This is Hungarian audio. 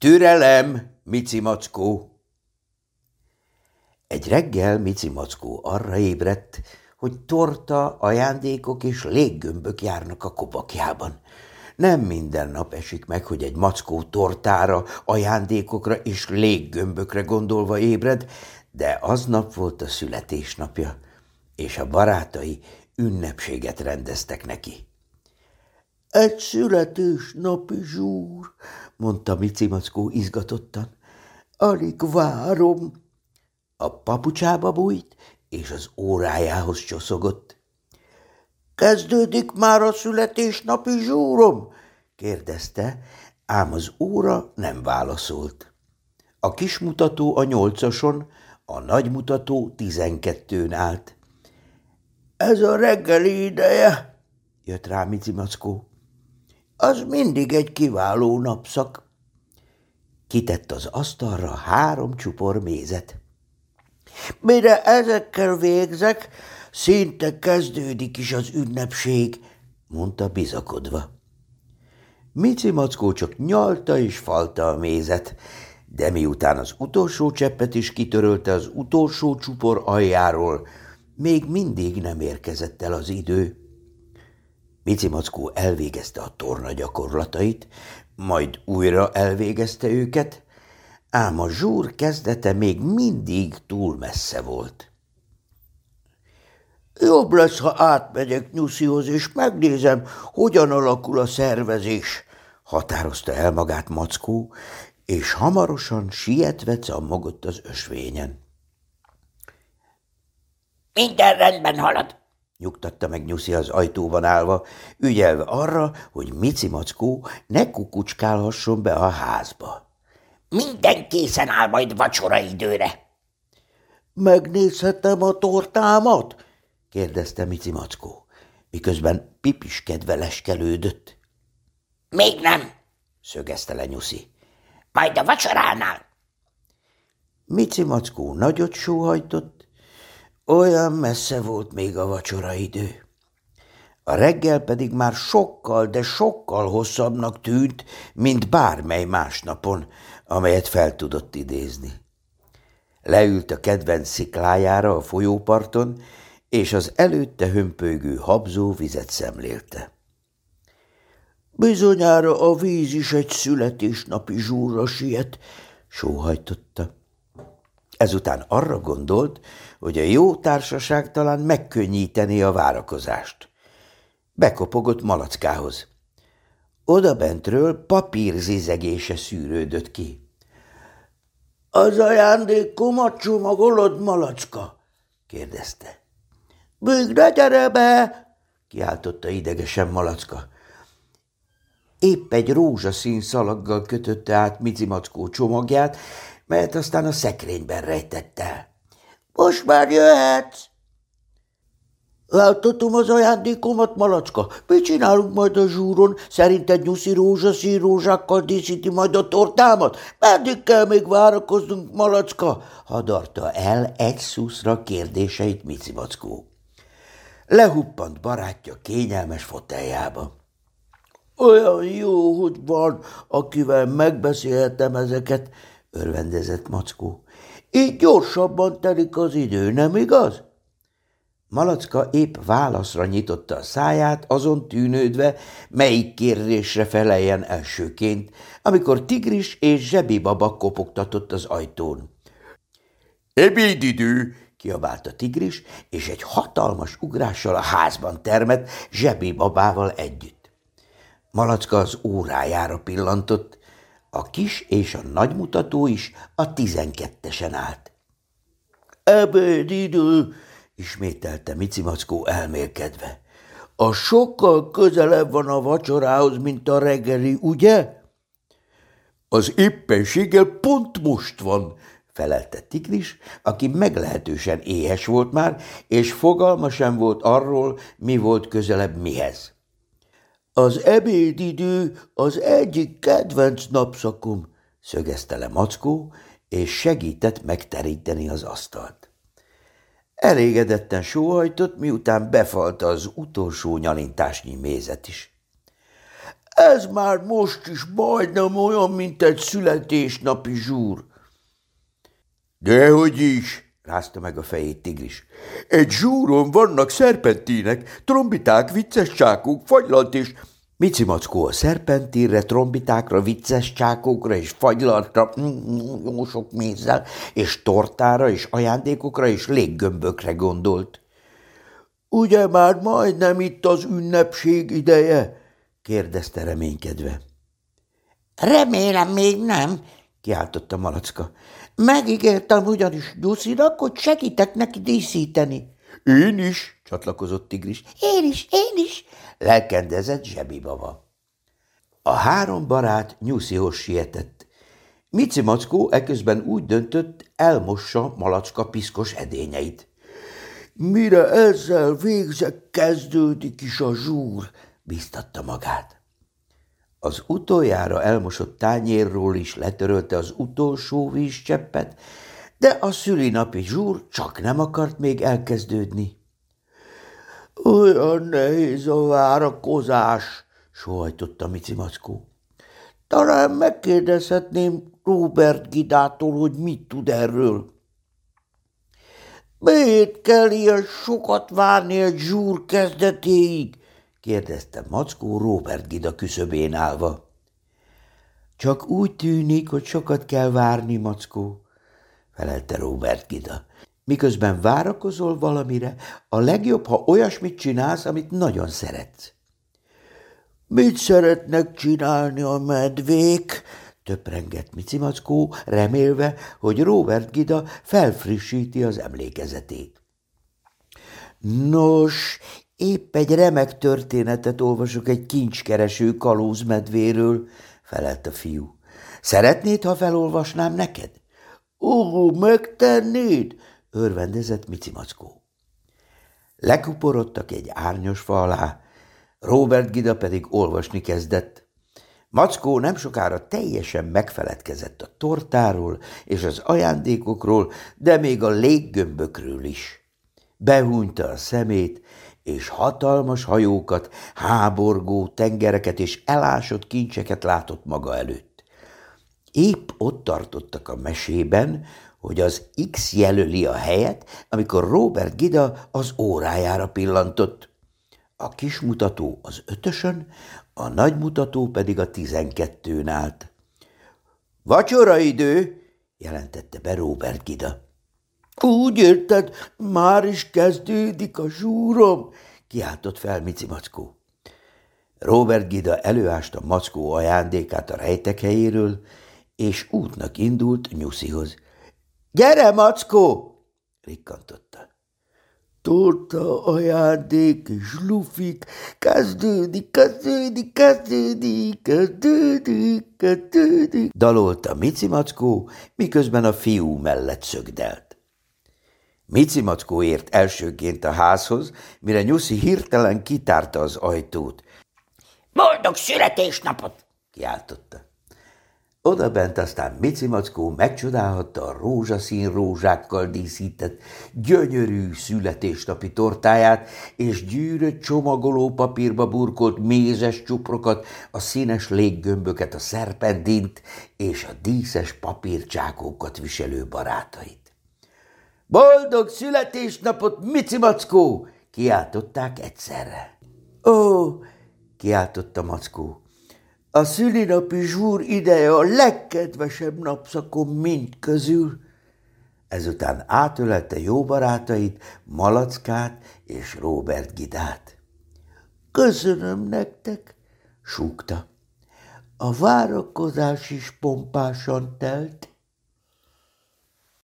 Türelem, Mici Mackó! Egy reggel Mici Mackó arra ébredt, hogy torta, ajándékok és léggömbök járnak a kobakjában. Nem minden nap esik meg, hogy egy mackó tortára, ajándékokra és léggömbökre gondolva ébred, de aznap volt a születésnapja, és a barátai ünnepséget rendeztek neki. Egy születésnapi zsúr, mondta Mici Mackó izgatottan. Alig várom. A papucsába bújt, és az órájához csoszogott. Kezdődik már a születésnapi zsúrom? kérdezte, ám az óra nem válaszolt. A kismutató a nyolcason, a nagymutató tizenkettőn állt. Ez a reggeli ideje, jött rá Mici Mackó. Az mindig egy kiváló napszak. Kitett az asztalra három csupor mézet. Mire ezekkel végzek, szinte kezdődik is az ünnepség, mondta bizakodva. Mici Mackó csak nyalta és falta a mézet, de miután az utolsó cseppet is kitörölte az utolsó csupor aljáról, még mindig nem érkezett el az idő. Mici Mackó elvégezte a torna gyakorlatait, majd újra elvégezte őket, ám a zsúr kezdete még mindig túl messze volt. Jobb lesz, ha átmegyek Nyuszihoz, és megnézem, hogyan alakul a szervezés, határozta el magát Mackó, és hamarosan sietve cammogott az ösvényen. Minden rendben halad, nyugtatta meg Nyuszi az ajtóban állva, ügyelve arra, hogy Mici Mackó ne kukucskálhasson be a házba. Minden készen áll majd vacsora időre. Megnézhetem a tortámat? kérdezte Mici Mackó, miközben pipiskedve leskelődött. Még nem, szögezte le Nyuszi. Majd a vacsoránál. Mici Mackó nagyot sóhajtott, olyan messze volt még a vacsora idő. A reggel pedig már sokkal, de sokkal hosszabbnak tűnt, mint bármely más napon, amelyet fel tudott idézni. Leült a kedvenc sziklájára a folyóparton, és az előtte hömpölygő habzó vizet szemlélte. Bizonyára a víz is egy születésnapi zsúrra siet, sóhajtotta. Ezután arra gondolt, hogy a jó társaság talán megkönnyíteni a várakozást. Bekopogott malackához. Oda bentről papír zizegése szűrődött ki. – Az ajándékomat csomagolod, malacka? – kérdezte. – Még ne gyere be! – kiáltotta idegesen malacka. Épp egy rózsaszín szalaggal kötötte át Micimackó csomagját, melyet aztán a szekrényben rejtett el. – Most már jöhetsz! Láthatom az ajándékomat, malacka? Mit csinálunk majd a zsúron? Szerinted nyuszi rózsaszín rózsákkal díszíti majd a tortámat? Meddig kell még várakoznunk, malacka? Hadarta el egy szuszra kérdéseit Mici Mackó. Lehuppant barátja kényelmes foteljába. Olyan jó, hogy van, akivel megbeszélhetem ezeket, örvendezett Mackó. Így gyorsabban telik az idő, nem igaz? Malacka épp válaszra nyitotta a száját, azon tűnődve, melyik kérdésre feleljen elsőként, amikor Tigris és Zsebi baba kopogtatott az ajtón. – Ebédidő! – kiabált a Tigris, és egy hatalmas ugrással a házban termett Zsebi babával együtt. Malacka az órájára pillantott, a kis és a nagymutató is a tizenkettesen állt. – Ebédidő! ismételte Mici Mackó elmélkedve. A sokkal közelebb van a vacsorához, mint a reggeli, ugye? Az éppenséggel pont most van, felelte Tigris, aki meglehetősen éhes volt már, és fogalma sem volt arról, mi volt közelebb mihez. Az ebédidő az egyik kedvenc napszakom, szögezte le Mackó, és segített megteríteni az asztalt. Elégedetten sóhajtott, miután befalta az utolsó nyalintásnyi mézet is. Ez már most is majdnem olyan, mint egy születésnapi zsúr. Dehogy is, rázta meg a fejét tigris. Egy zsúron vannak szerpentínek, trombiták, vicces csákok, fagylant és... Mici Mackó a szerpentínre, trombitákra, vicces csákokra és fagylaltra, jó sok mézzel, és tortára és ajándékokra és léggömbökre gondolt. Ugye már majdnem itt az ünnepség ideje? kérdezte reménykedve. Remélem még nem, kiáltotta Malacka. Megígértem ugyanis Gyuszinak, hogy segítek neki díszíteni. Én is, csatlakozott Tigris. Én is, én is, lelkendezett zsebibaba. A három barát Nyuszihoz sietett. Mici Mackó eközben úgy döntött, elmossa Malacka piszkos edényeit. Mire ezzel végzek, kezdődik is a zsúr, biztatta magát. Az utoljára elmosott tányérról is letörölte az utolsó vízcseppet, de a szülinapi zsúr csak nem akart még elkezdődni. Olyan nehéz a várakozás, sohajtotta Mici Mackó. Talán megkérdezhetném Robert Gidától, hogy mit tud erről. Miért kell ilyen sokat várni egy zsúr kezdetéig? kérdezte Mackó Robert Gida küszöbén állva. Csak úgy tűnik, hogy sokat kell várni, Mackó, felelte Robert Gida. Miközben várakozol valamire, a legjobb, ha olyasmit csinálsz, amit nagyon szeretsz. Mit szeretnek csinálni a medvék? töprengett Mici Mackó, remélve, hogy Robert Gida felfrissíti az emlékezetét. Nos, épp egy remek történetet olvasok egy kincskereső kalózmedvéről, felelt a fiú. Szeretnéd, ha felolvasnám neked? Ó, megtennéd? Örvendezett Mici Mackó. Lekuporodtak egy árnyos fa alá, Robert Gida pedig olvasni kezdett. Mackó nem sokára teljesen megfeledkezett a tortáról és az ajándékokról, de még a léggömbökről is. Behúnyta a szemét, és hatalmas hajókat, háborgó tengereket és elásott kincseket látott maga előtt. Épp ott tartottak a mesében, hogy az X jelöli a helyet, amikor Robert Gida az órájára pillantott. A kismutató az ötösön, a nagymutató pedig a tizenkettőn állt. – Vacsora idő! – jelentette be Robert Gida. – Úgy érted, már is kezdődik a zsúrom! – kiáltott fel Mici Mackó. Robert Gida előásta Mackó ajándékát a rejtek helyéről, és útnak indult Nyuszihoz. – Gyere, Mackó! – rikkantotta torta, ajándék és lufik, kezdődik, kezdődik, kezdődik, kezdődik, kezdődik, dalolta Mici Mackó, miközben a fiú mellett szögdelt. Mici Mackó ért elsőként a házhoz, mire Nyuszi hirtelen kitárta az ajtót. – Boldog születésnapot! – kiáltotta. Oda bent aztán Mici Mackó megcsodálhatta a rózsaszín rózsákkal díszített, gyönyörű születésnapi tortáját, és gyűrött csomagoló papírba burkolt mézes csuprokat, a színes léggömböket, a szerpendint és a díszes papírcsákókat viselő barátait. Boldog születésnapot, Mici Mackó! kiáltották egyszerre. Ó, kiáltotta Mackó, a szülinapi zsúr ideje a legkedvesebb napszakom mind közül. Ezután átölelte jó barátait, Malackát és Robert Gidát. Köszönöm nektek, súgta. A várakozás is pompásan telt,